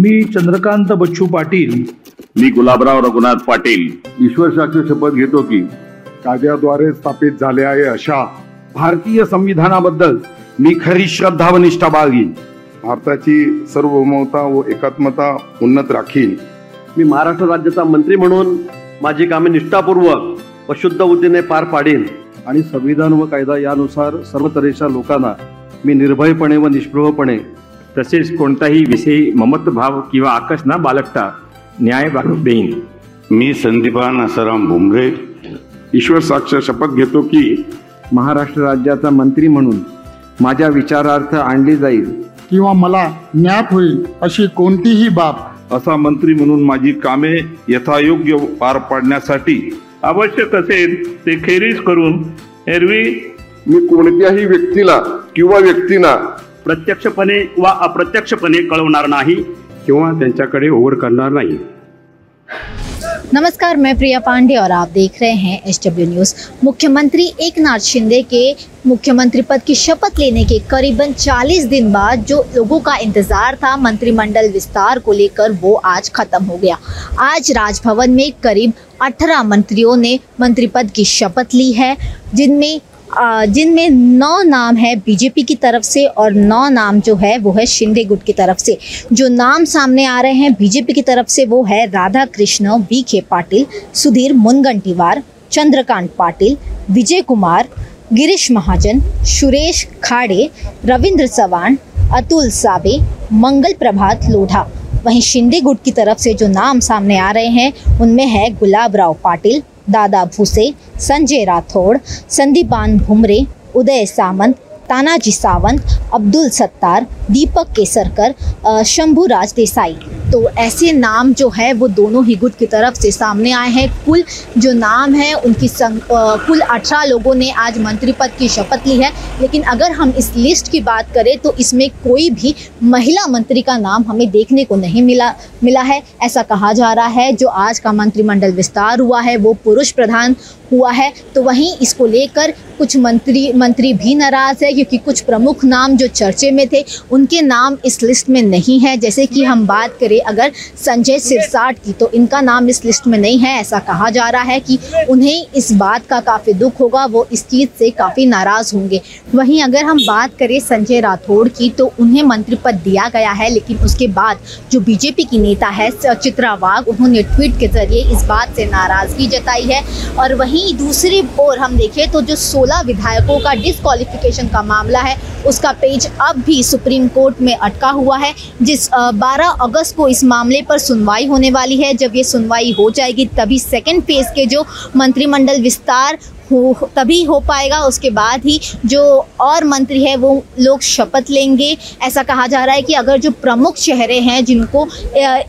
मी चंद्रकांत बच्चू पाटील. मी गुलाबराव रघुनाथ पाटील. ईश्वर साक्ष शपथ घेतो की कायद्याद्वारे स्थापित झाले आहे अशा भारतीय संविधानाबद्दल मी खरी श्रद्धा व निष्ठा बाळगीन. भारताची सार्वभौमता व एकात्मता उन्नत राखील मी महाराष्ट्र राज्याचा मंत्री म्हणून माझी कामे निष्ठापूर्वक व शुद्ध बुद्धीने पार पाडीन. आणि संविधान व कायदा यानुसार सर्व तऱ्हेच्या लोकांना मी निर्भयपणे व निष्प्रभपणे तसेच कोणताही विषयी ममत्वभाव किंवा आकस न बाळगता न्याय देईन. मी संदीपान आसाराम भुमरे. ईश्वर साक्ष शपथ घेतो की महाराष्ट्र राज्याचा मंत्री म्हणून माझ्या विचारार्थ आणली जाईल. किंवा मला ज्ञात होईल अशी कोणतीही बाब. असा मंत्री म्हणून माझी कामे यथायोग्य पार पाडण्यासाठी आवश्यक असेल ते खेरीज करून एरवी मी कोणत्याही व्यक्तीला किंवा व्यक्तींना प्रत्यक्षपणे वा अप्रत्यक्षपणे कळवणार नाही. किंवा त्यांच्याकडे ओव्हर करणार नाही. नमस्कार मैं प्रिया पांडे और आप देख रहे हैं एच डब्ल्यू न्यूज़। मुख्यमंत्री एक नाथ शिंदे के मुख्यमंत्री पद की शपथ लेने के करीबन 40 दिन बाद जो लोगों का इंतज़ार था मंत्रिमंडल विस्तार को लेकर वो आज खत्म हो गया। आज राजभवन में करीब 18 मंत्रियों ने मंत्री पद की शपथ ली है जिनमें जिनमें नौ नाम है बीजेपी की तरफ़ से और नौ नाम जो है वो है शिंदे गुट की तरफ़ से। जो नाम सामने आ रहे हैं बीजेपी की तरफ़ से वो है राधा कृष्ण वी के पाटिल, सुधीर मुनगंटीवार, चंद्रकांत पाटिल, विजय कुमार, गिरीश महाजन, सुरेश खाड़े, रविंद्र चव्हाण अतुल साबे, मंगल प्रभात लोढ़ा। वहीं शिंदे गुट की तरफ़ से जो नाम सामने आ रहे हैं, उनमें है गुलाब राव पाटिल दादा भूसे, संजय राठौड़ संदीपान भुमरे, उदय सामंत, तानाजी सावंत, अब्दुल सत्तार, दीपक केसरकर शंभुराज देसाई। तो ऐसे नाम जो है वो दोनों ही गुट की तरफ़ से सामने आए हैं। कुल जो नाम है उनकी संग, कुल अठारह लोगों ने आज मंत्री पद की शपथ ली है। लेकिन अगर हम इस लिस्ट की बात करें तो इसमें कोई भी महिला मंत्री का नाम हमें देखने को नहीं मिला मिला है। ऐसा कहा जा रहा है जो आज का मंत्रिमंडल विस्तार हुआ है वो पुरुष प्रधान हुआ है। तो वहीं इसको लेकर कुछ मंत्री मंत्री भी नाराज़ है क्योंकि कुछ प्रमुख नाम जो चर्चे में थे उनके नाम इस लिस्ट में नहीं है। जैसे कि हम बात करें अगर संजय सिरसाट की तो इनका नाम इस लिस्ट में नहीं है। ऐसा कहा जा रहा है कि उन्हें इस बात का काफ़ी दुख होगा, वो इस चीज़ से काफ़ी नाराज़ होंगे। वहीं अगर हम बात करें संजय राठौड़ की तो उन्हें मंत्री पद दिया गया है, लेकिन उसके बाद जो बीजेपी की नेता है चित्रा वाघ, उन्होंने ट्वीट के ज़रिए इस बात से नाराज़गी जताई है। और वहीं दूसरी ओर हम देखें तो जो 16 विधायकों का डिसक्वालिफिकेशन का मामला है, उसका पेज अब भी सुप्रीम कोर्ट में अटका हुआ है, जिस 12 अगस्त को इस मामले पर सुनवाई होने वाली है। जब ये सुनवाई हो जाएगी, तभी सेकेंड फ़ेज़ के जो मंत्रिमंडल विस्तार हो तभी हो पाएगा। उसके बाद ही जो और मंत्री है, वो लोग शपथ लेंगे। ऐसा कहा जा रहा है कि अगर जो प्रमुख चेहरे हैं, जिनको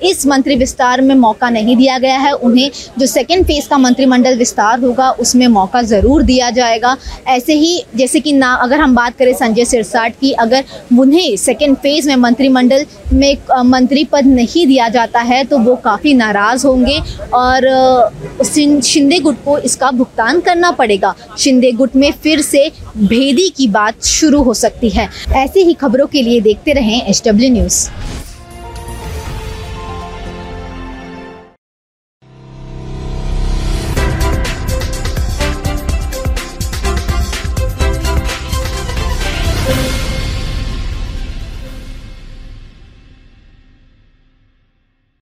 इस मंत्री विस्तार में मौका नहीं दिया गया है, उन्हें जो सेकेंड फ़ेज़ का मंत्रिमंडल विस्तार होगा, उसमें मौका ज़रूर दिया जाएगा। ऐसे ही, जैसे कि ना, अगर हम बात करें संजय सिरसाट की, अगर उन्हें सेकेंड फ़ेज़ में मंत्रिमंडल में मंत्री पद नहीं दिया जाता है तो वो काफ़ी नाराज़ होंगे। और शिंदे गुट को इसका भुगतान करना पड़ेगा। शिंदे गुट में फिर से भेदी की बात शुरू हो सकती है। ऐसी ही खबरों के लिए देखते रहें एच न्यूज़।